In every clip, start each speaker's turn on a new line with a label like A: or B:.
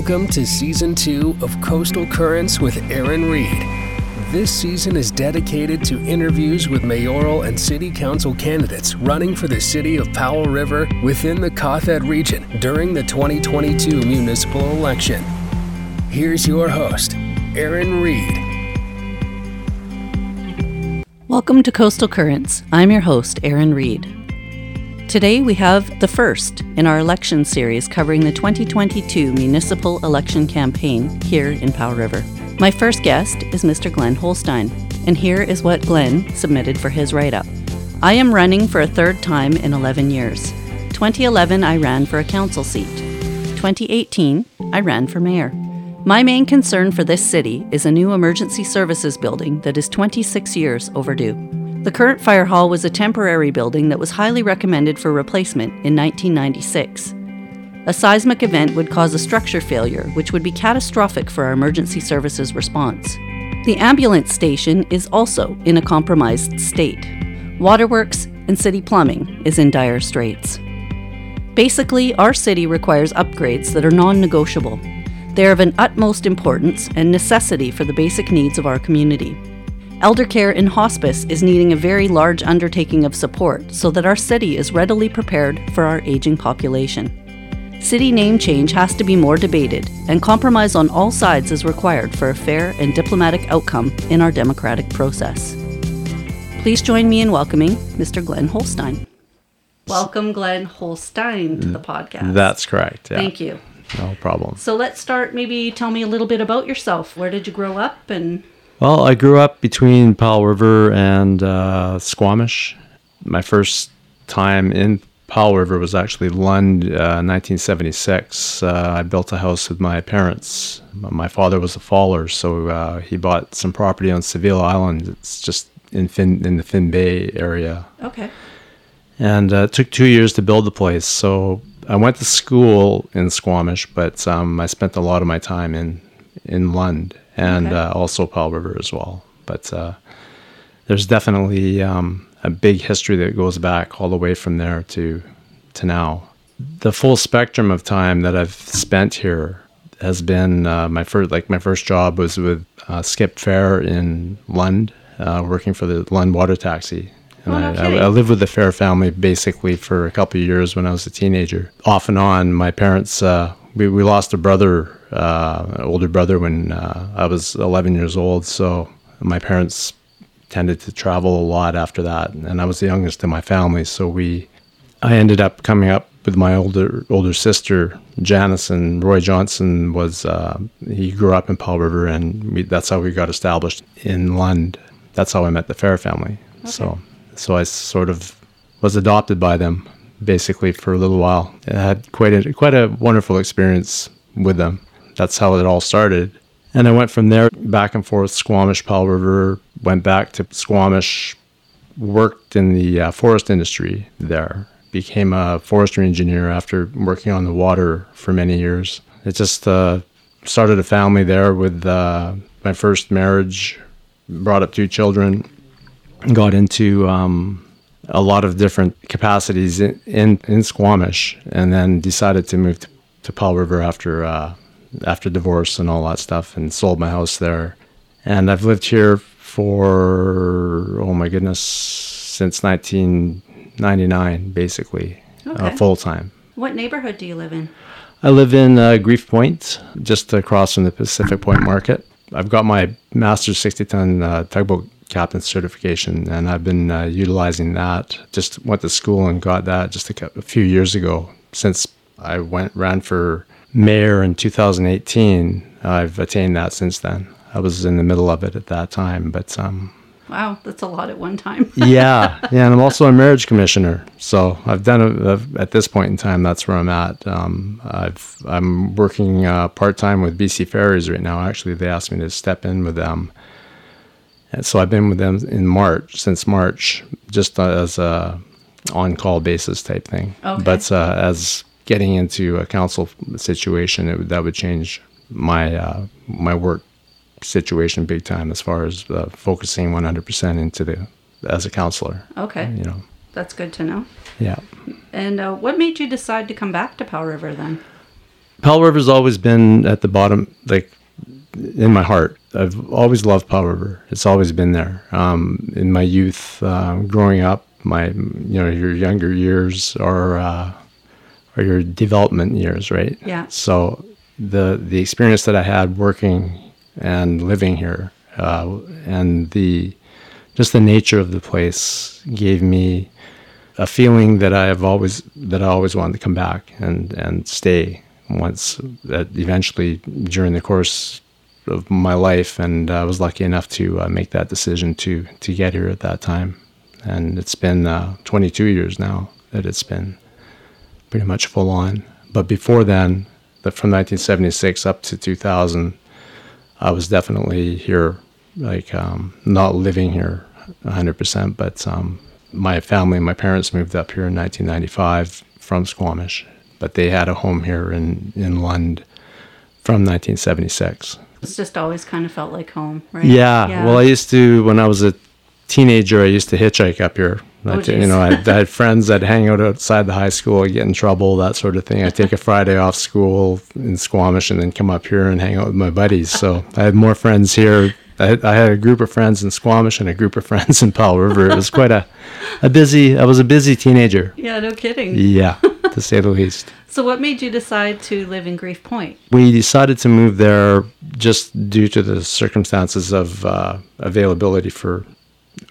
A: Welcome to season two of Coastal Currents with Aaron Reed. This season is dedicated to interviews with mayoral and city council candidates running for the city of Powell River within the qathet region during the 2022 municipal election. Here's your host, Aaron Reed.
B: Welcome to Coastal Currents. I'm your host, Aaron Reed. Today we have the first in our election series covering the 2022 municipal election campaign here in Powell River. My first guest is Mr. Glenn Holstine, and here is what Glenn submitted for his write up. I am running for a third time in 11 years. 2011, I ran for a council seat. 2018, I ran for mayor. My main concern for this city is a new emergency services building that is 26 years overdue. The current fire hall was a temporary building that was highly recommended for replacement in 1996. A seismic event would cause a structure failure, which would be catastrophic for our emergency services response. The ambulance station is also in a compromised state. Waterworks and city plumbing is in dire straits. Basically, our city requires upgrades that are non negotiable. They are of an utmost importance and necessity for the basic needs of our community. Elder care in hospice is needing a very large undertaking of support so that our city is readily prepared for our aging population. City name change has to be more debated, and compromise on all sides is required for a fair and diplomatic outcome in our democratic process. Please join me in welcoming Mr. Glenn Holstine. Welcome, Glenn Holstine, to the mm, podcast.
C: That's correct. Yeah.
B: Thank you.
C: No problem.
B: So let's start. Maybe tell me a little bit about yourself. Where did you grow up and
C: Well, I grew up between Powell River and uh, Squamish. My first time in Powell River was actually Lund, uh, 1976. Uh, I built a house with my parents. My father was a faller, so uh, he bought some property on Seville Island. It's just in Fin in the Finn Bay area,
B: okay?
C: and uh, it took two years to build the place. So I went to school in Squamish, but um, I spent a lot of my time in in Lund and
B: Okay.
C: uh, also Powell River as well. But uh, there's definitely um, a big history that goes back all the way from there to to now. The full spectrum of time that I've spent here has been uh, my first like my first job was with uh, Skip Fair in Lund, uh, working for the Lund Water Taxi. And
B: Oh,
C: I, I. I lived with the Fair family basically for a couple of years when I was a teenager. Off and on, my parents uh, we, we lost a brother, uh, older brother, when uh, I was 11 years old. So my parents tended to travel a lot after that, and I was the youngest in my family. So we, I ended up coming up with my older older sister Janice, and Roy Johnson was uh, he grew up in Powell River, and we, that's how we got established in Lund. That's how I met the Fair family. So so I sort of was adopted by them basically for a little while. I had quite a quite a wonderful experience with them. That's how it all started. And I went from there back and forth, Squamish, Powell River, went back to Squamish, worked in the uh, forest industry there, became a forestry engineer after working on the water for many years. It just uh, started a family there with uh, my first marriage, brought up two children, got into um, a lot of different capacities in, in, in Squamish, and then decided to move to, to Powell River after uh, after divorce and all that stuff, and sold my house there. And I've lived here for oh my goodness since 1999, basically, uh, full time.
B: What neighborhood do you live in?
C: I live in uh, Grief Point, just across from the Pacific Point Market. I've got my master's 60 ton uh, tugboat captain certification, and I've been uh, utilizing that. Just went to school and got that just a, a few years ago. Since I went ran for mayor in 2018, I've attained that since then. I was in the middle of it at that time, but um,
B: Wow, that's a lot at one time.
C: yeah, yeah, and I'm also a marriage commissioner. So I've done a, I've, at this point in time. That's where I'm at. Um, I've I'm working uh, part time with BC Ferries right now. Actually, they asked me to step in with them, and so I've been with them in March since March, just as a on call basis type thing.
B: Okay.
C: But uh, as getting into a council situation, it that would change my uh, my work situation big time as far as uh, focusing 100% into the as a counselor
B: Okay,
C: you know
B: that's good to know.
C: yeah
B: And uh, what made you decide to come back to Powell River then?
C: Powell River's always been at the bottom, like in my heart. I've always loved Powell River. It's always been there. Um, in my youth, uh, growing up, my you know your younger years are uh, are your development years, right?
B: Yeah.
C: So the the experience that I had working and living here, uh, and the just the nature of the place gave me a feeling that I have always that I always wanted to come back and and stay once that eventually during the course of my life and I was lucky enough to uh, make that decision to to get here at that time and it's been uh, 22 years now that it's been pretty much full on but before then the, from 1976 up to 2000 I was definitely here like um, not living here 100% but um, my family my parents moved up here in 1995 from Squamish but they had a home here in, in Lund from 1976.
B: It's just always kind of felt like home, right?
C: Yeah. Well, I used to, when I was a teenager, I used to hitchhike up here.
B: Oh,
C: you know, I, I, had friends that hang out outside the high school, get in trouble, that sort of thing. I'd take a Friday off school in Squamish and then come up here and hang out with my buddies. So I had more friends here. I had, I had a group of friends in Squamish and a group of friends in Powell River. It was quite a, a busy, I was a busy teenager.
B: Yeah, no kidding.
C: Yeah, to say the least.
B: So, what made you decide to live in Grief Point?
C: We decided to move there just due to the circumstances of uh, availability for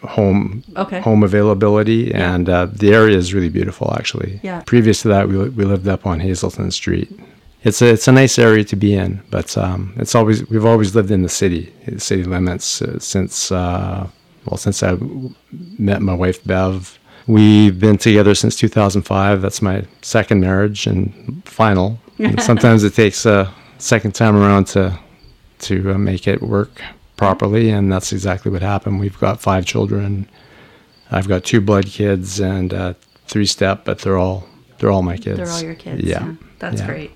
C: home
B: okay.
C: home availability, yeah. and uh, the area is really beautiful. Actually,
B: yeah.
C: Previous to that, we we lived up on Hazelton Street. It's a it's a nice area to be in, but um, it's always we've always lived in the city, the city limits uh, since uh, well since I met my wife Bev We've been together since 2005. That's my second marriage and final. and sometimes it takes a second time around to to uh, make it work properly, and that's exactly what happened. We've got five children. I've got two blood kids and uh, three step, but they're all they're all my kids.
B: They're all your kids.
C: Yeah,
B: yeah. that's
C: yeah.
B: great.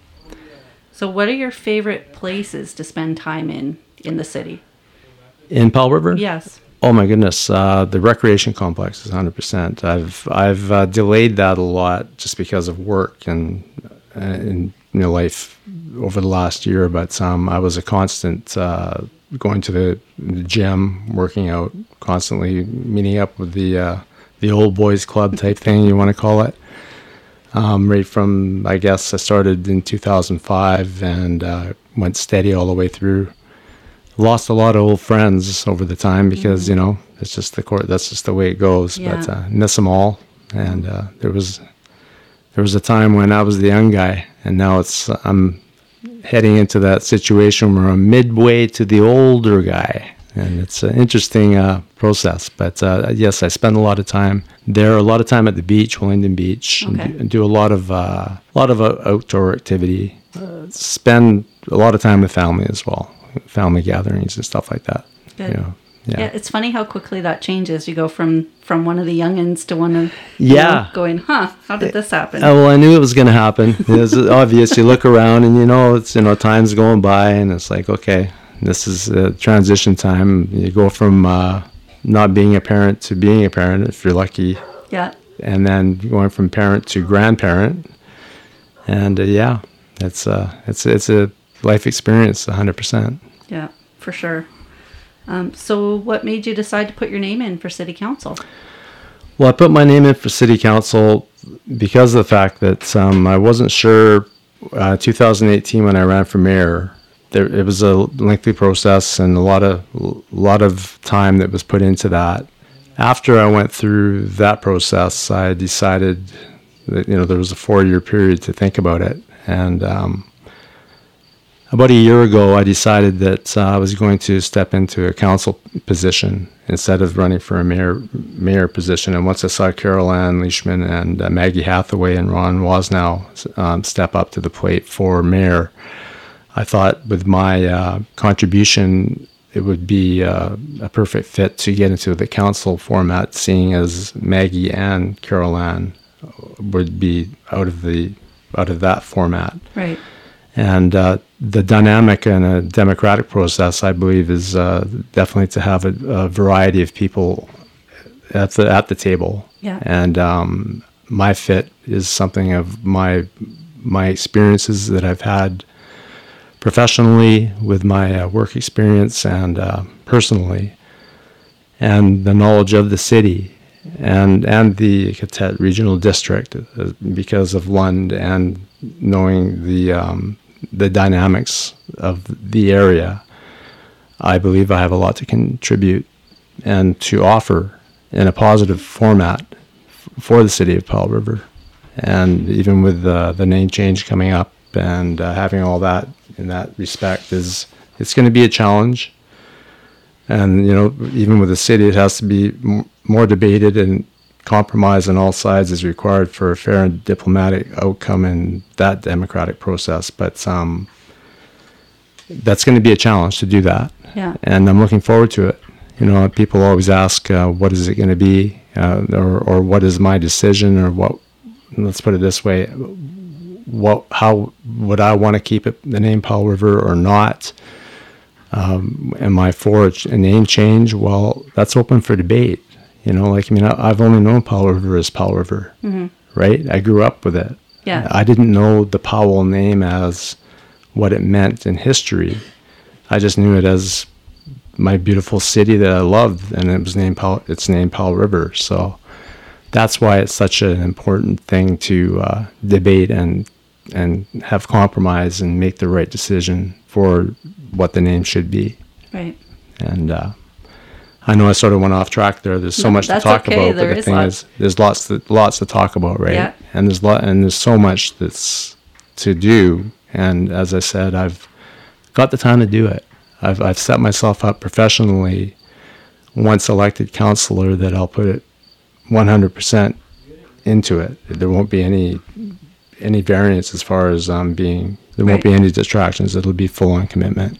B: So, what are your favorite places to spend time in in the city?
C: In Powell River?
B: Yes.
C: Oh my goodness, uh, the recreation complex is 100%. I've I've uh, delayed that a lot just because of work and and you know life over the last year. But um, I was a constant uh, going to the, the, gym, working out, constantly meeting up with the uh, the old boys club type thing you want to call it. Um, right from I guess I started in 2005 and uh, went steady all the way through lost a lot of old friends over the time because mm-hmm. you know it's just the court. That's just the way it goes.
B: Yeah.
C: But uh, miss them all. And uh, there was there was a time when I was the young guy, and now it's I'm heading into that situation where I'm midway to the older guy. And it's an interesting uh, process, but uh, yes, I spend a lot of time there. A lot of time at the beach, Willingdon Beach,
B: okay.
C: and, do, and, do, a lot of uh, a lot of uh, outdoor activity. spend a lot of time with family as well family gatherings and stuff like that.
B: Good.
C: You know, yeah.
B: yeah. it's funny how quickly that changes. You go from from one of the youngins to one of
C: yeah,
B: know, going, huh? How did this happen?
C: Uh, well, I knew it was going to happen. It was obvious. You look around and you know it's you know time's going by and it's like okay, this is a transition time. You go from uh, not being a parent to being a parent if you're lucky.
B: Yeah.
C: And then going from parent to grandparent, and uh, yeah, it's uh, it's it's a life experience 100%.
B: Yeah, for sure. Um, so, what made you decide to put your name in for city council?
C: Well, I put my name in for city council because of the fact that um, I wasn't sure. Uh, 2018, when I ran for mayor, there, it was a lengthy process and a lot of a lot of time that was put into that. After I went through that process, I decided that you know there was a four-year period to think about it, and um, about a year ago, I decided that uh, I was going to step into a council position instead of running for a mayor mayor position. And once I saw Carol Ann Leishman and uh, Maggie Hathaway and Ron Woznow um, step up to the plate for mayor, I thought with my uh, contribution, it would be uh, a perfect fit to get into the council format, seeing as Maggie and Carol Ann would be out of the out of that format.
B: Right.
C: And uh, the dynamic in a democratic process, I believe, is uh, definitely to have a, a, variety of people at the at the table.
B: Yeah.
C: And um, my fit is something of my my experiences that I've had professionally with my uh, work experience and uh, personally, and the knowledge of the city and and the qathet Regional District uh, because of Lund and knowing the um, the dynamics of the area. I believe I have a lot to contribute and to offer in a positive format f- for the city of Powell River. And even with uh, the name change coming up and uh, having all that in that respect is it's going to be a challenge. And you know, even with the city, it has to be m- more debated and compromise on all sides is required for a fair and diplomatic outcome in that democratic process. But um, that's going to be a challenge to do that.
B: Yeah.
C: And I'm looking forward to it. You know, people always ask, uh, what is it going to be? Uh, or, or what is my decision? Or what, let's put it this way, what, how would I want to keep it, the name Powell River or not? Um, am I for a name change? Well, that's open for debate. You know, like, I mean, I, have only known Powell River as Powell River, mm-hmm. right? I grew up with it.
B: Yeah.
C: I didn't know the Powell name as what it meant in history. I just knew it as my beautiful city that I loved, and it was named Powell, it's named Powell River. So that's why it's such an important thing to uh, debate and and have compromise and make the right decision for what the name should be.
B: Right.
C: And uh, I know I sort of went off track there. There's so
B: No,
C: much to talk
B: okay.
C: about,
B: There
C: but the thing
B: lots.
C: is, there's lots to, lots to talk about, right?
B: Yeah.
C: And there's lot and there's so much that's to do. And as I said, I've got the time to do it. I've I've set myself up professionally. Once elected councillor, that I'll put it 100% into it. There won't be any any variance as far as um, being. There won't be any distractions. It'll be full on commitment.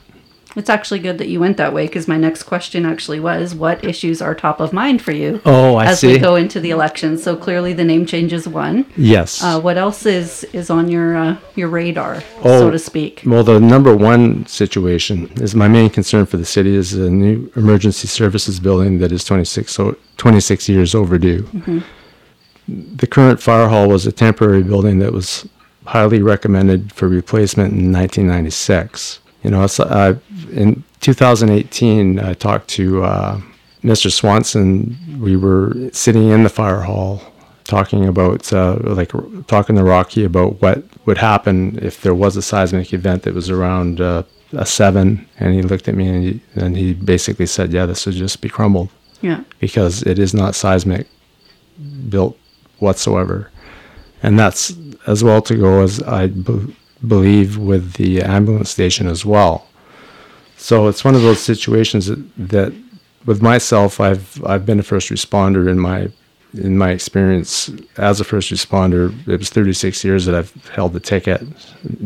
B: It's actually good that you went that way because my next question actually was what issues are top of mind for you
C: Oh, I
B: as
C: see.
B: we go into the election. So clearly the name change is one.
C: Yes.
B: Uh, what else is is on your uh, your radar,
C: Oh.
B: so to speak?
C: Well, the number one situation is my main concern for the city is a new emergency services building that is 26, so 26 years overdue. The current fire hall was a temporary building that was highly recommended for replacement in 1996. You know, uh, in 2018, I talked to uh, Mr. Swanson. We were sitting in the fire hall talking about, uh, like, talking to Rocky about what would happen if there was a seismic event that was around uh, a seven. And he looked at me and he, and he basically said, Yeah, this would just be crumbled
B: Yeah.
C: because it is not seismic built whatsoever. And that's as well to go as I believe with the ambulance station as well. So it's one of those situations that, that with myself, I've I've been a first responder in my in my experience as a first responder. It was 36 years that I've held the ticket,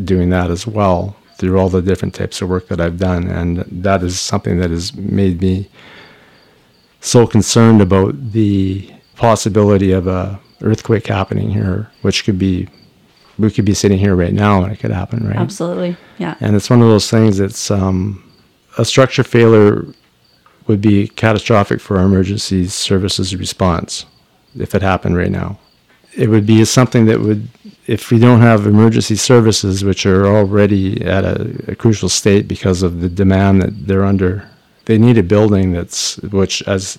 C: doing that as well through all the different types of work that I've done, and that is something that has made me so concerned about the possibility of a earthquake happening here, which could be we could be sitting here right now and it could happen, right?
B: Absolutely. Yeah.
C: And it's one of those things that's um, a structure failure would be catastrophic for our emergency services response if it happened right now. It would be something that would, if we don't have emergency services, which are already at a, a crucial state because of the demand that they're under, they need a building that's, which as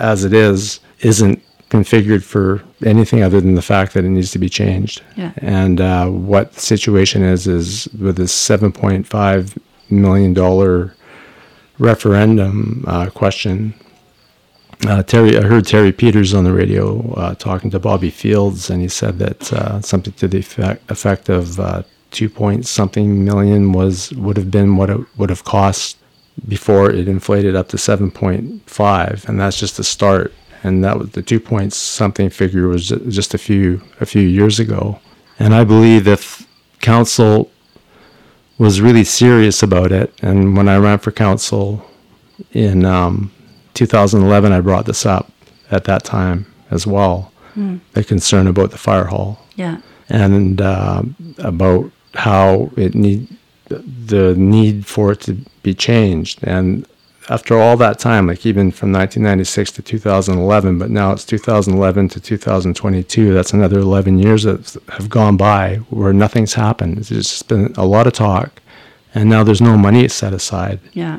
C: as it is, isn't configured for anything other than the fact that it needs to be changed.
B: Yeah.
C: And uh, what the situation is is with this 7.5 million dollar referendum uh, question. Uh, Terry, I heard Terry Peters on the radio uh, talking to Bobby Fields, and he said that uh, something to the effect, effect of uh, two point something million was would have been what it would have cost before it inflated up to 7.5 and that's just the start and that was the two point something figure was just a few a few years ago. And i believe if council was really serious about it and when i ran for council in um, 2011 i brought this up at that time as well the concern about the fire hall.
B: Yeah.
C: and uh, about how it need the need for it to be changed. And after all that time, like even from 1996 to 2011, but now it's 2011 to 2022. That's another 11 years that have gone by where nothing's happened. There's just been a lot of talk, and now there's no money set aside.
B: Yeah.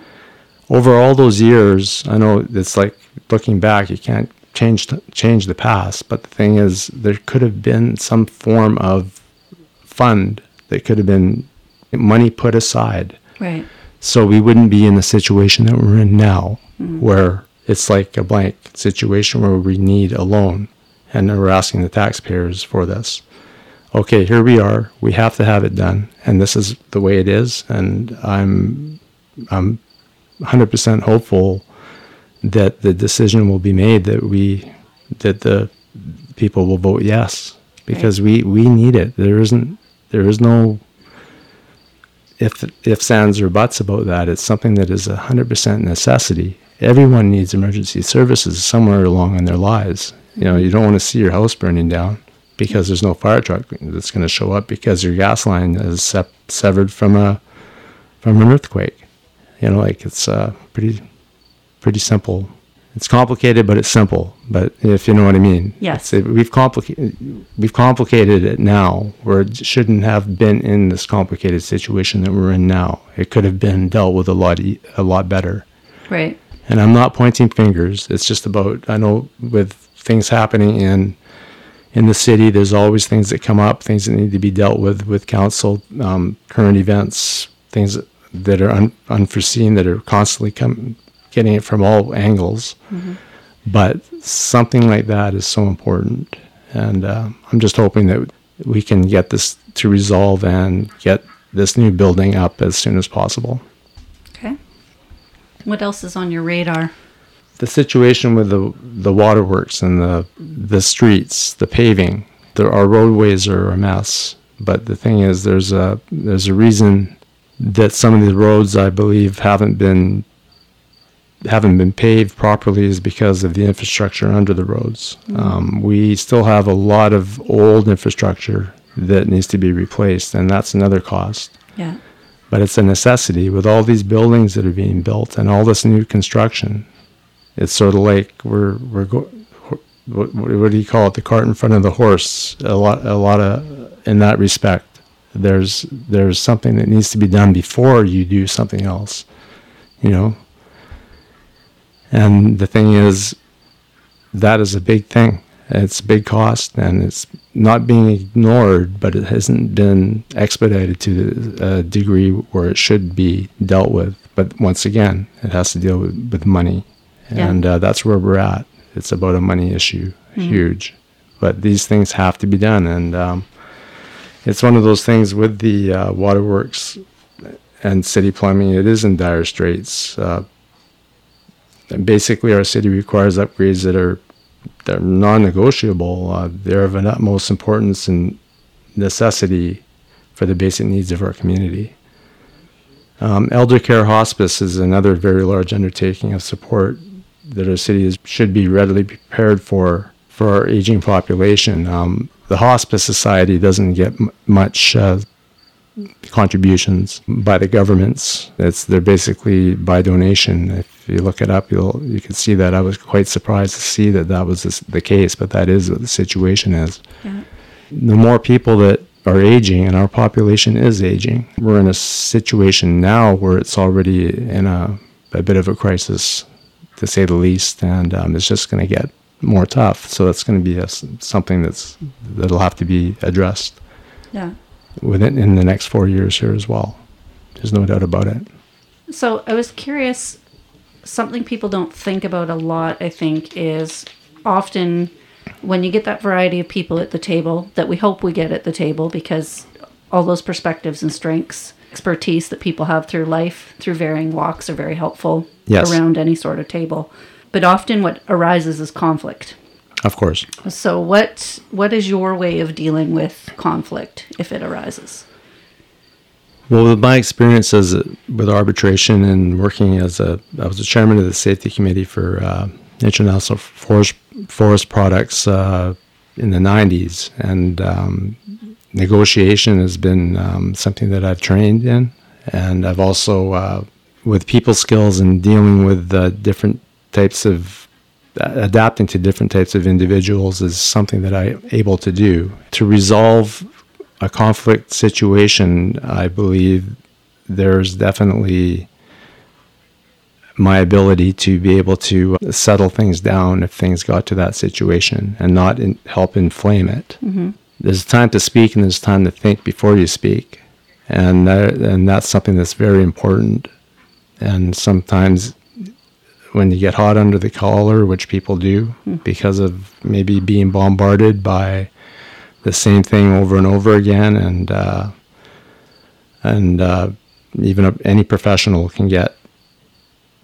C: Over all those years, I know it's like looking back, you can't change change the past, but the thing is, there could have been some form of fund that could have been money put aside
B: Right.
C: So we wouldn't be in the situation that we're in now, mm. where it's like a blank situation where we need a loan and we're asking the taxpayers for this. Okay, here we are. We have to have it done, and this is the way it is. And I'm, I'm 100% hopeful that the decision will be made that we, that the people will vote yes because we we need it. There isn't, there is no if if ands or buts about that. It's something that is a hundred percent necessity. Everyone needs emergency services somewhere along in their lives. You know, you don't want to see your house burning down because there's no fire truck that's going to show up because your gas line is severed from a from an earthquake. You know, like it's uh, pretty pretty simple. It's complicated, but it's simple. But if you know what I mean,
B: Yes.
C: It's- we've complicated we've complicated it now, where it shouldn't have been in this complicated situation that we're in now. It could have been dealt with a lot e- a lot better.
B: Right.
C: And I'm not pointing fingers. It's just about I know with things happening in in the city, there's always things that come up, things that need to be dealt with with council, um, current events, things that, are un, unforeseen that are constantly come, getting it from all angles. But something like that is so important, and uh, I'm just hoping that we can get this to resolve and get this new building up as soon as possible.
B: Okay. What else is on your radar?
C: the situation with the the waterworks and the the streets, the paving, there our roadways are a mess. But the thing is, there's a there's a reason that some of the roads I believe haven't been haven't been paved properly is because of the infrastructure under the roads. Um, we still have a lot of old infrastructure that needs to be replaced, and that's another cost
B: Yeah.
C: but it's a necessity with all these buildings that are being built and all this new construction. It's sort of like we're we're go, what, what do you call it? The cart in front of the horse. A lot a lot of in that respect. There's there's something that needs to be done before you do something else. You know. And the thing is, that is a big thing. It's a big cost, and it's not being ignored, but it hasn't been expedited to a degree where it should be dealt with. But once again, it has to deal with, with money,
B: Yeah.
C: and uh, that's where we're at. It's about a money issue, huge. But these things have to be done, and um, it's one of those things with the uh, waterworks and city plumbing. It is in dire straits. Uh, and basically, our city requires upgrades that are they're non-negotiable. Uh, they're of an utmost importance and necessity for the basic needs of our community. Um, elder care hospice is another very large undertaking of support that our city is, should be readily prepared for for our aging population. Um, the Hospice Society doesn't get m- much uh, contributions by the governments. It's they're basically by donation. If you look it up, you'll you can see that. I was quite surprised to see that that was the, the case, but that is what the situation is.
B: Yeah.
C: The more people that are aging, and our population is aging, we're in a situation now where it's already in a, a bit of a crisis, to say the least, and um, it's just going to get more tough. So that's going to be a something that's that'll have to be addressed
B: Yeah.
C: Within in the next four years here as well. There's no doubt about it.
B: So I was curious. Something people don't think about a lot, I think, is often when you get that variety of people at the table that we hope we get at the table because all those perspectives and strengths, expertise that people have through life, through varying walks, are very helpful
C: Yes.
B: around any sort of table. But often what arises is conflict.
C: Of course.
B: So what what is your way of dealing with conflict if it arises?
C: Well, with my experience as a, with arbitration and working as a, I was the chairman of the safety committee for uh, international forest forest products uh, in the '90s, and um, negotiation has been um, something that I've trained in, and I've also uh, with people skills and dealing with uh, different types of adapting to different types of individuals is something that I'm able to do. To resolve a conflict situation, I believe there's definitely my ability to be able to settle things down if things got to that situation and not in, help inflame it. Mm-hmm. There's time to speak and there's time to think before you speak. And, that, and that's something that's very important. And sometimes when you get hot under the collar, which people do mm-hmm. because of maybe being bombarded by the same thing over and over again, and uh, and uh, even a, any professional can get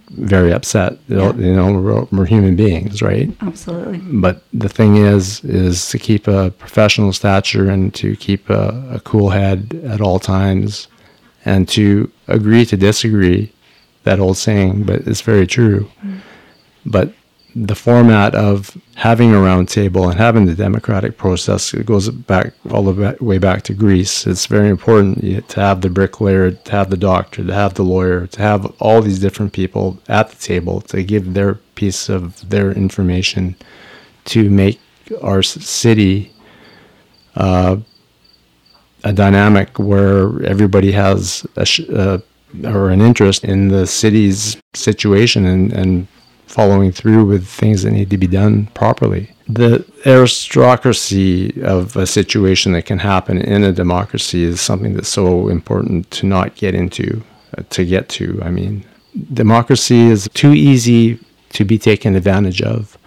C: very upset. Yeah. You know, we're, we're, human beings, right?
B: Absolutely.
C: But the thing is, is to keep a professional stature and to keep a, a cool head at all times, and to agree to disagree. That old saying, but it's very true. Mm. But the format of having a roundtable and having the democratic process it goes back all the way back to Greece. It's very important to have the bricklayer, to have the doctor, to have the lawyer, to have all these different people at the table to give their piece of their information to make our city uh, a dynamic where everybody has a sh- uh, or an interest in the city's situation and, and following through with things that need to be done properly. The aristocracy of a situation that can happen in a democracy is something that's so important to not get into, uh, to get to. I mean, democracy is too easy to be taken advantage of.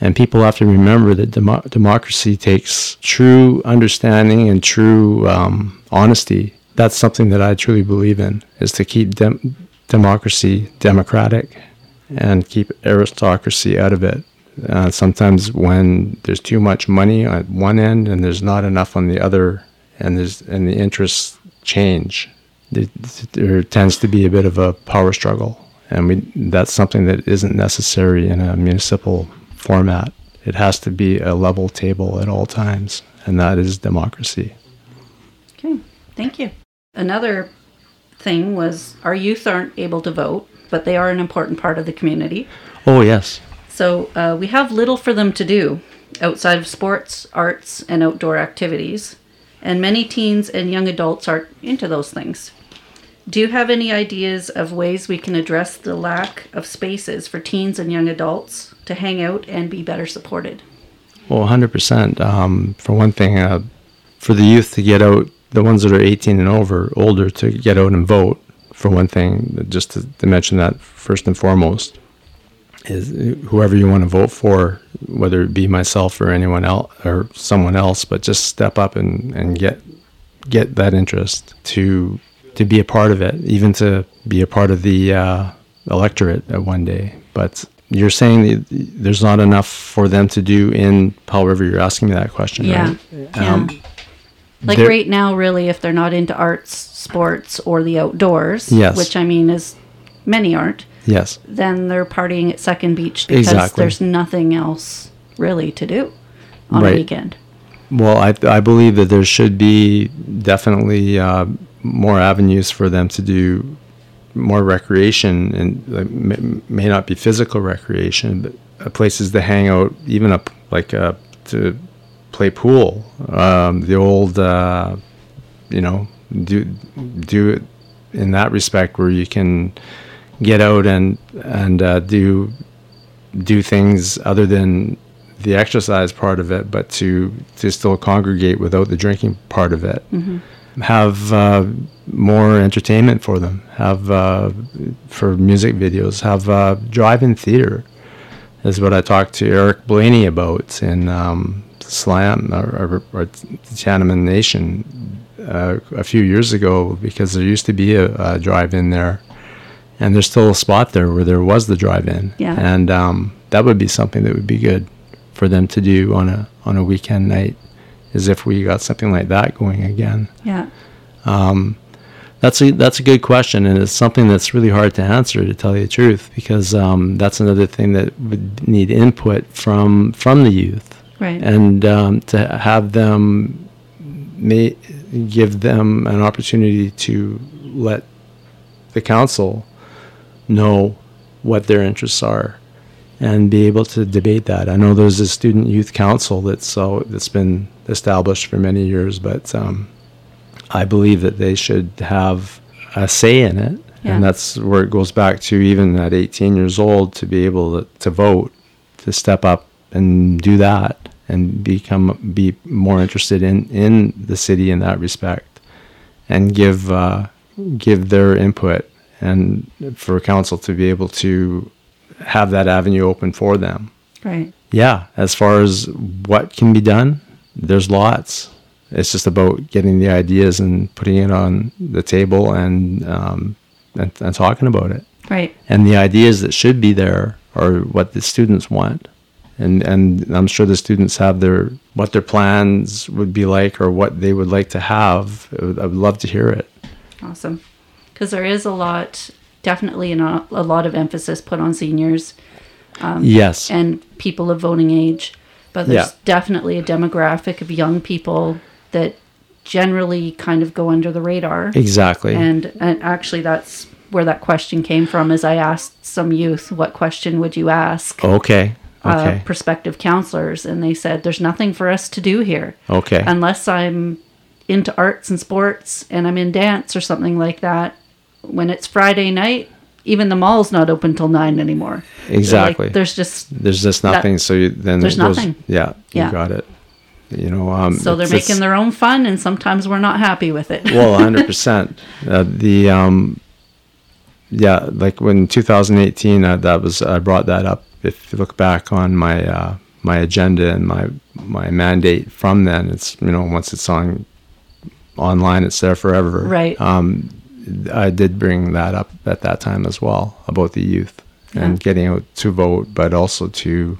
C: And people have to remember that demo- democracy takes true understanding and true um, honesty. That's something that I truly believe in, is to keep dem- democracy democratic and keep aristocracy out of it. Uh, sometimes when there's too much money at one end and there's not enough on the other, and there's and the interests change, there, there tends to be a bit of a power struggle, and we that's something that isn't necessary in a municipal format. It has to be a level table at all times, and that is democracy.
B: Okay, thank you. Another thing was our youth aren't able to vote but they are an important part of the community.
C: Oh, yes.
B: So uh, we have little for them to do outside of sports, arts, and outdoor activities. And many teens and young adults are into those things. Do you have any ideas of ways we can address the lack of spaces for teens and young adults to hang out and be better supported?
C: Well, 100%. Um, for one thing, uh, for the youth to get out, the ones that are 18 and over, older, to get out and vote, for one thing, just to, to mention that first and foremost, is whoever you want to vote for, whether it be myself or anyone else or someone else, but just step up and, and get get that interest to to be a part of it, even to be a part of the uh, electorate at one day. But you're saying there's not enough for them to do in Powell River. You're asking me that question,
B: yeah. right? Um, Like right now, really, if they're not into arts, sports, or the outdoors,
C: yes.
B: which I mean is many aren't.
C: Yes.
B: Then they're partying at Second Beach because exactly. there's nothing else really to do on right. a weekend.
C: Well, I, I believe that there should be definitely uh, more avenues for them to do more recreation and uh, may, may, not be physical recreation, but uh, places to hang out, even up like uh, to play pool. Um, the old, uh, you know, do do it in that respect where you can get out and and uh, do do things other than the exercise part of it, but to to still congregate without the drinking part of it. Mm-hmm. Have uh, more entertainment for them. Have uh, for music videos. Have uh, drive-in theater. Is what I talked to Eric Blaney about in um, Sliammon or, or, or Tla'amin Nation uh, a few years ago because there used to be a, a, drive-in there, and there's still a spot there where there was the drive-in.
B: Yeah.
C: And um, that would be something that would be good for them to do on a on a weekend night, is if we got something like that going again.
B: Yeah.
C: Um, that's a that's a good question, and it's something that's really hard to answer, to tell you the truth, because um, that's another thing that would need input from from the youth
B: right.
C: and um, to have them may give them an opportunity to let the council know what their interests are and be able to debate that. I know there's a student youth council that's so that's been established for many years, but um, I believe that they should have a say in it,
B: Yeah.
C: and that's where it goes back to even at 18 years old to be able to, to vote, to step up and do that, and become be more interested in in the city in that respect, and give uh, give their input, and for council to be able to have that avenue open for them.
B: Right.
C: Yeah, as far as what can be done, there's lots. It's just about getting the ideas and putting it on the table and um, and, and talking about it.
B: Right.
C: And the ideas that should be there are what the students want. And and I'm sure the students have their what their plans would be like or what they would like to have. I would, I would love to hear it.
B: Awesome. Because there is a lot, definitely an, a lot of emphasis put on seniors um,
C: yes.
B: and people of voting age. But there's
C: Yeah.
B: definitely a demographic of young people that generally kind of go under the radar.
C: exactly.
B: And, and actually, that's where that question came from. Is I asked some youth, "What question would you ask
C: okay.
B: Uh, prospective counselors?" And they said, "There's nothing for us to do here
C: okay.
B: unless I'm into arts and sports and I'm in dance or something like that. When it's Friday night, even the mall's not open till nine anymore. They're like,
C: Exactly.
B: there's just
C: There's just nothing. so you, then
B: there's
C: goes,
B: nothing.
C: Yeah,
B: Yeah.
C: you got it. You know, um,
B: so they're making their own fun, and sometimes we're not happy with it.
C: well, hundred percent. Uh, the um, yeah, like when 2018, uh, that was I brought that up. If you look back on my uh, my agenda and my my mandate from then, it's you know once it's on online, it's there forever.
B: Right.
C: Um, I did bring that up at that time as well about the youth and getting out to vote, but also to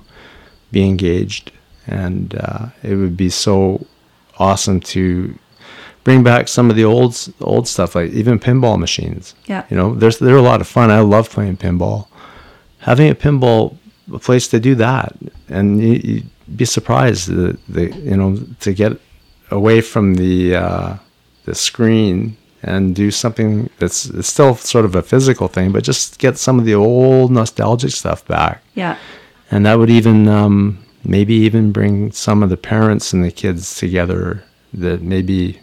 C: be engaged. And uh, it would be so awesome to bring back some of the old old stuff, like even pinball machines.
B: Yeah.
C: You know, there's they're a lot of fun. I love playing pinball. Having a pinball a place to do that, and you, you'd be surprised the, the you know to get away from the uh, the screen and do something that's it's still sort of a physical thing, but just get some of the old nostalgic stuff back
B: yeah,
C: and that would even um, maybe even bring some of the parents and the kids together that maybe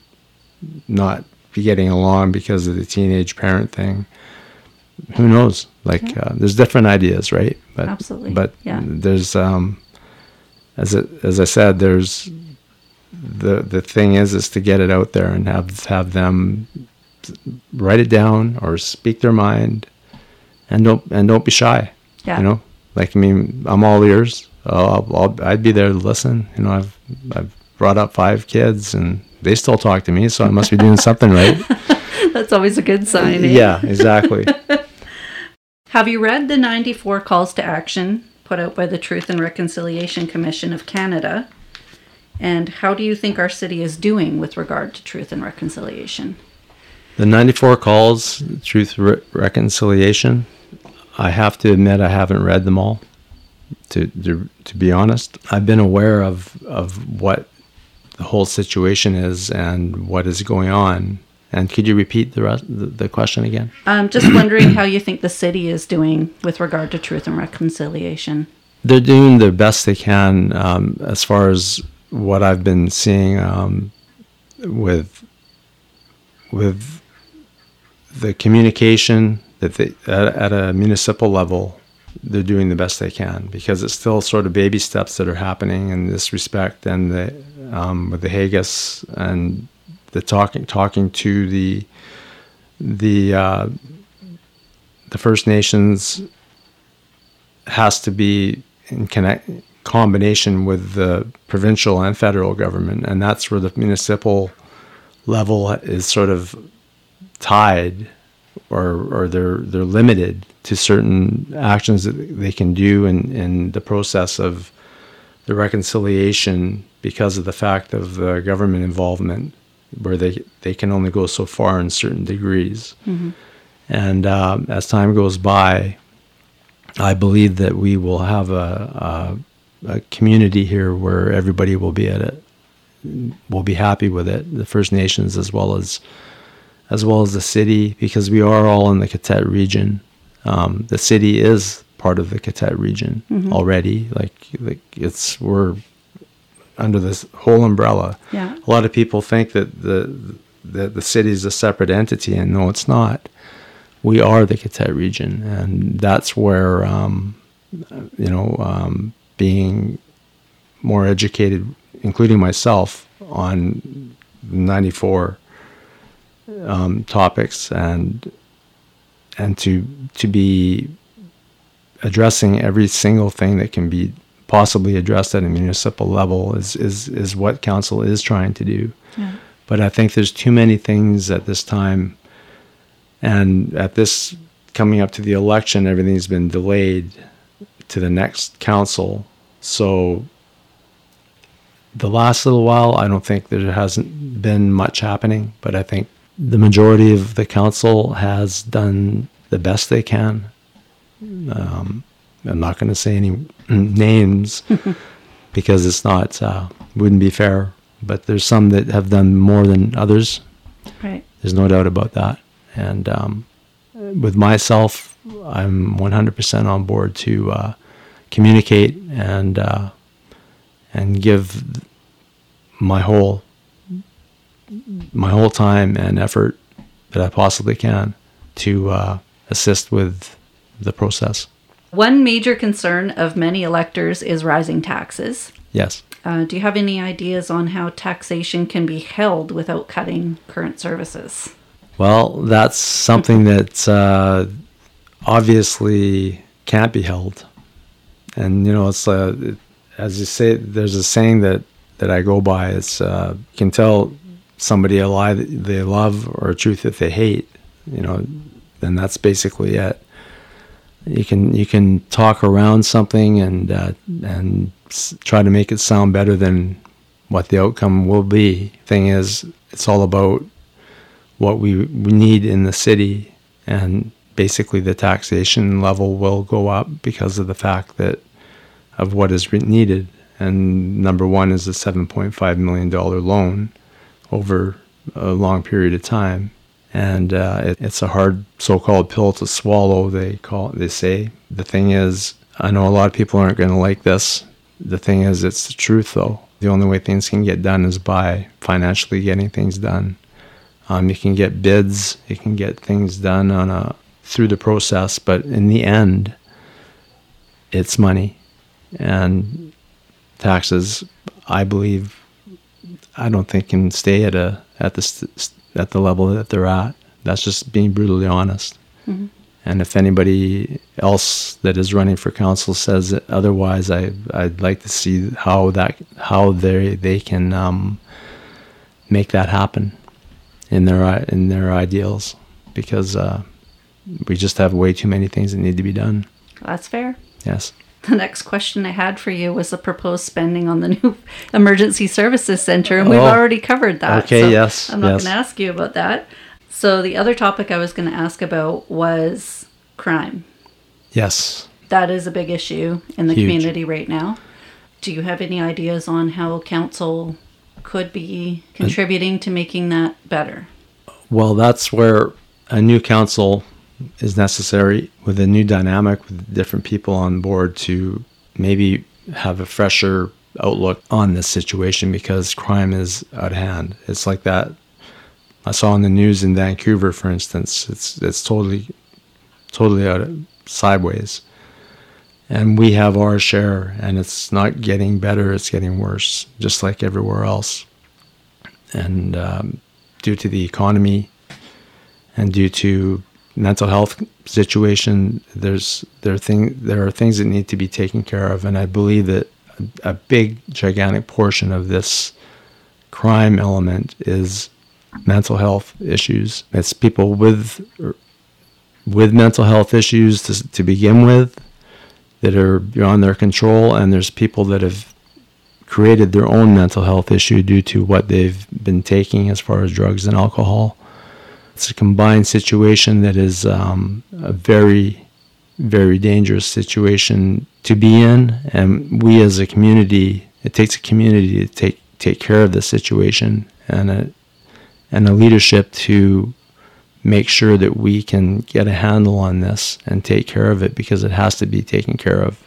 C: not be getting along because of the teenage parent thing. Who knows? Like uh, there's different ideas right? But
B: Absolutely,
C: but
B: yeah.
C: there's um as it, as i said there's the the thing is is to get it out there and have have them write it down or speak their mind and don't and don't be shy
B: yeah.
C: you know? Like i mean i'm all ears. I'll, I'll i'd be there to listen. You know i've i've brought up five kids and they still talk to me so i must be doing something right
B: That's always a good sign. eh?
C: yeah exactly
B: Have you read the 94 calls to action put out by the Truth and Reconciliation Commission of Canada? And how do you think our city is doing with regard to truth and reconciliation?
C: the 94 calls truth Re- reconciliation i have to admit i haven't read them all to, to to be honest i've been aware of of what the whole situation is and what is going on and could you repeat the rest the, the question again
B: I'm just wondering how you think the city is doing with regard to truth and reconciliation.
C: they're doing the best they can um, as far as what I've been seeing um, with with the communication that they at, at a municipal level they're doing the best they can because it's still sort of baby steps that are happening in this respect and the um, with the hegus and the talking talking to the the uh, the First Nations has to be in connect combination with the provincial and federal government, and that's where the municipal level is sort of tied, or or they're they're limited to certain actions that they can do in in the process of the reconciliation because of the fact of the government involvement, where they they can only go so far in certain degrees. And um, as time goes by, I believe that we will have a, a, a community here where everybody will be at it, will be happy with it. The First Nations as well as as well as the city, because we are all in the qathet region. Um, the city is part of the qathet region already. Like, like it's we're under this whole umbrella.
B: Yeah.
C: A lot of people think that the that the city is a separate entity, and no, it's not. We are the qathet region, and that's where um, you know um, being more educated, including myself, on 94 um, topics and and to to be addressing every single thing that can be possibly addressed at a municipal level is is is what council is trying to do. But I think there's too many things at this time, and at this coming up to the election, everything's been delayed to the next council. So the last little while, I don't think there hasn't been much happening, but I think the majority of the council has done the best they can. Um, I'm not going to say any names because it's not uh, wouldn't be fair. But there's some that have done more than others.
B: Right.
C: There's no doubt about that. And um, with myself, I'm 100% on board to uh, communicate and uh, and give my whole my whole time and effort that I possibly can to uh, assist with the process.
B: One major concern of many electors is rising taxes.
C: Yes.
B: Uh, do you have any ideas on how taxation can be held without cutting current services?
C: Well, that's something that uh, obviously can't be held. And, you know, it's, uh, it, as you say, there's a saying that, that I go by. It's, uh, you can tell somebody a lie that they love or a truth that they hate, you know, then that's basically it. You can, you can talk around something and, uh, and try to make it sound better than what the outcome will be. Thing is, it's all about what we, we need in the city and basically the taxation level will go up because of the fact that of what is needed and number one is a 7.5 million dollar loan over a long period of time. And uh, it, it's a hard so-called pill to swallow they call they say. The thing is i know a lot of people aren't going to like this. The thing is it's the truth though. The only way things can get done is by financially getting things done. Um, you can get bids, you can get things done on a through the process, but in the end, it's money. And taxes. I believe, I don't think can stay at a at the at the level that they're at. That's just being brutally honest. And if anybody else that is running for council says otherwise, I I'd like to see how that how they they can um, make that happen in their in their ideals because uh, we just have way too many things that need to be done.
B: That's fair.
C: Yes.
B: The next question I had for you was the proposed spending on the new emergency services center, and we've
C: Oh.
B: already covered that.
C: Okay, yes,
B: I'm not
C: yes.
B: going to ask you about that. So the other topic I was going to ask about was crime.
C: Yes.
B: That is a big issue in the
C: Huge.
B: community right now. Do you have any ideas on how council could be contributing to making that better?
C: Well, that's where a new council is necessary with a new dynamic with different people on board to maybe have a fresher outlook on this situation because crime is at hand. It's like that I saw in the news in Vancouver, for instance. It's it's totally totally out sideways. And we have our share, and it's not getting better; it's getting worse, just like everywhere else. And um, due to the economy, and due to mental health situation, there's there are thing there are things that need to be taken care of, and I believe that a, a big gigantic portion of this crime element is mental health issues. It's people with with mental health issues to, to begin with that are beyond their control, and there's people that have created their own mental health issue due to what they've been taking as far as drugs and alcohol. It's a combined situation that is um, a very, very dangerous situation to be in, and we as a community, it takes a community to take take care of the situation and a and a leadership to make sure that we can get a handle on this and take care of it because it has to be taken care of.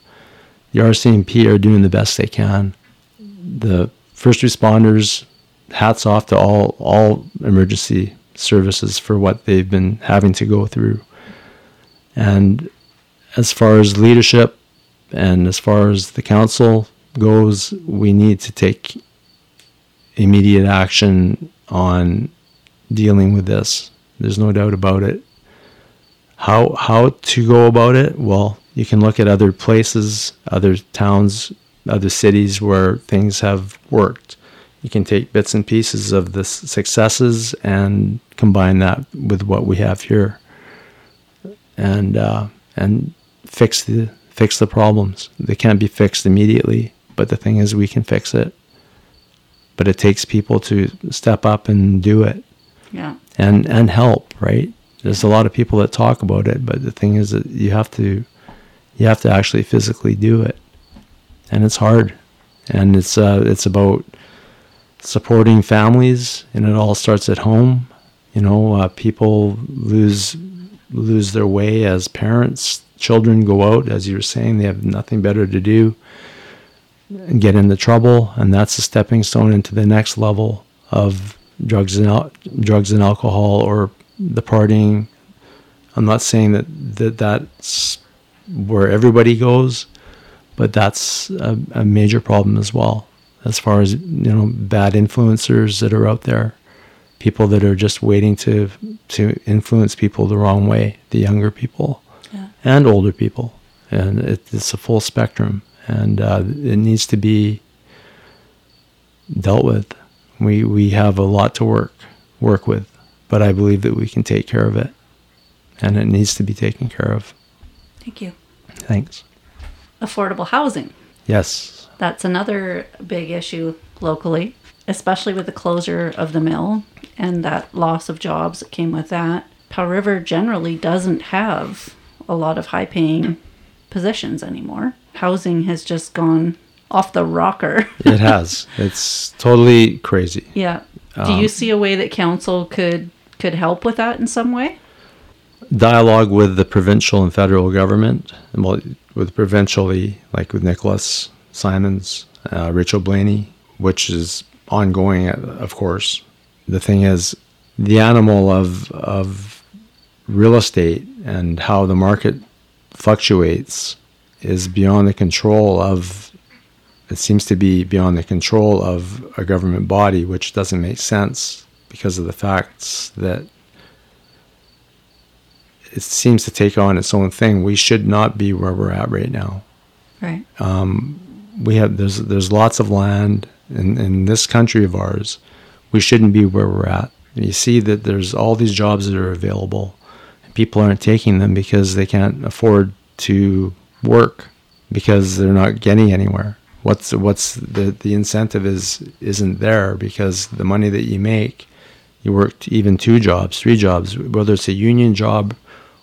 C: The RCMP are doing the best they can. The first responders, hats off to all all emergency services for what they've been having to go through. And as far as leadership and as far as the council goes, we need to take immediate action on dealing with this. There's no doubt about it. How how to go about it? Well, you can look at other places, other towns, other cities where things have worked. You can take bits and pieces of the successes and combine that with what we have here, and uh, and fix the fix the problems. They can't be fixed immediately, but the thing is, we can fix it. But it takes people to step up and do it.
B: Yeah.
C: And and help, right? There's a lot of people that talk about it, but the thing is that you have to you have to actually physically do it. And it's hard. And it's uh, it's about supporting families and it all starts at home. You know, uh, people lose lose their way as parents. Children go out, as you were saying, they have nothing better to do and get into trouble, and that's a stepping stone into the next level of drugs and al- drugs and alcohol or the partying. I'm not saying that, that that's where everybody goes, but that's a, a major problem as well. As far as you know, bad influencers that are out there, people that are just waiting to to influence people the wrong way, the younger people
B: Yeah.
C: and older people, and it, it's a full spectrum, and uh, it needs to be dealt with. We we have a lot to work work with, but I believe that we can take care of it, and it needs to be taken care of.
B: Thank you.
C: Thanks.
B: Affordable housing.
C: Yes.
B: That's another big issue locally, especially with the closure of the mill and that loss of jobs that came with that. Powell River generally doesn't have a lot of high paying positions anymore. Housing has just gone off the rocker.
C: It has. it's totally crazy.
B: yeah. Do
C: Um,
B: you see a way that council could could help with that in some way?
C: dialogue with the provincial and federal government, well, with provincially, like with Nicholas Simons, uh, Rachel Blaney, which is ongoing, of course. The thing is, the animal of of real estate and how the market fluctuates is beyond the control of. It seems to be beyond the control of a government body, which doesn't make sense because of the facts that it seems to take on its own thing. We should not be where we're at right now.
B: Right.
C: Um, we have there's there's lots of land in, in this country of ours. We shouldn't be where we're at. And you see that there's all these jobs that are available. And people aren't taking them because they can't afford to work because they're not getting anywhere. What's what's the the incentive is isn't there because the money that you make, you worked even two jobs, three jobs, whether it's a union job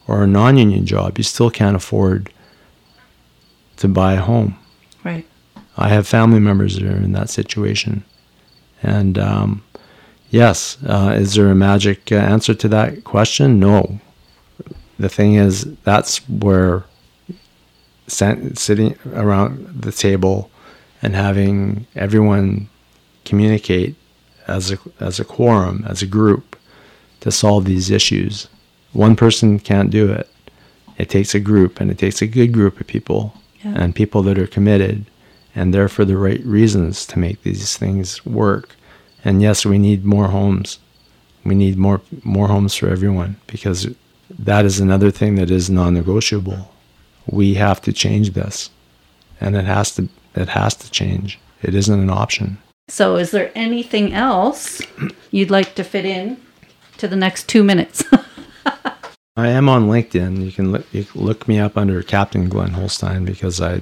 C: or a non-union job, you still can't afford to buy a home.
B: Right.
C: I have family members that are in that situation. And um, yes, uh, is there a magic uh, answer to that question? No. The thing is, that's where sitting around the table and having everyone communicate as a, as a quorum, as a group, to solve these issues. One person can't do it. It takes a group, and it takes a good group of people
B: Yeah.
C: and people that are committed and there for the right reasons to make these things work. And yes, we need more homes. We need more more homes for everyone because that is another thing that is non-negotiable. We have to change this, and it has to it has to change. It isn't an option.
B: So is there anything else you'd like to fit in to the next two minutes?
C: I am on LinkedIn. You can look, you can look me up under Captain Glenn Holstine because I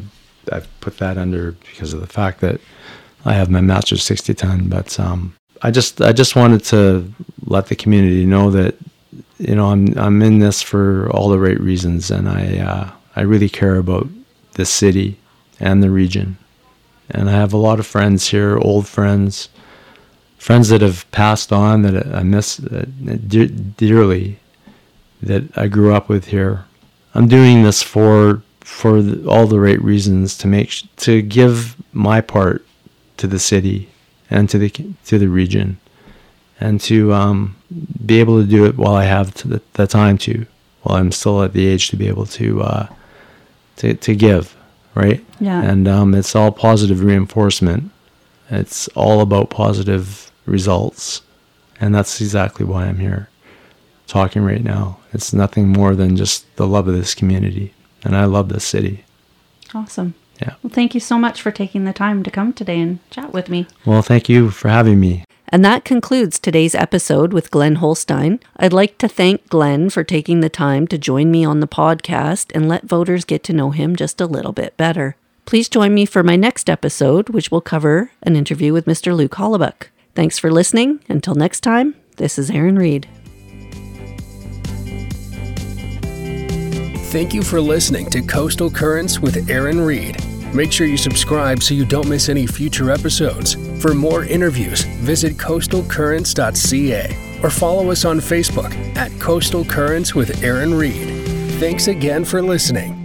C: I've put that under because of the fact that I have my master's 60 ton. But um, I just I just wanted to let the community know that you know I'm I'm in this for all the right reasons, and I uh, I really care about the city and the region, and I have a lot of friends here, old friends, friends that have passed on that I miss uh, dearly that I grew up with here. I'm doing this for for the, all the right reasons to make to give my part to the city and to the to the region, and to um, be able to do it while I have the, the, time to, while I'm still at the age to be able to uh, to to give, right?
B: Yeah.
C: And um, it's all positive reinforcement. It's all about positive results, and that's exactly why I'm here, talking right now. It's nothing more than just the love of this community, and I love this city.
B: Awesome.
C: Yeah.
B: Well, thank you so much for taking the time to come today and chat with me.
C: Well, thank you for having me.
B: And that concludes today's episode with Glenn Holstine. I'd like to thank Glenn for taking the time to join me on the podcast and let voters get to know him just a little bit better. Please join me for my next episode, which will cover an interview with Mr. Luke Hollebuck. Thanks for listening. Until next time, this is Erin Reed.
A: Thank you for listening to Coastal Currents with Aaron Reed. Make sure you subscribe so you don't miss any future episodes. For more interviews, visit coastalcurrents.ca or follow us on Facebook at Coastal Currents with Aaron Reed. Thanks again for listening.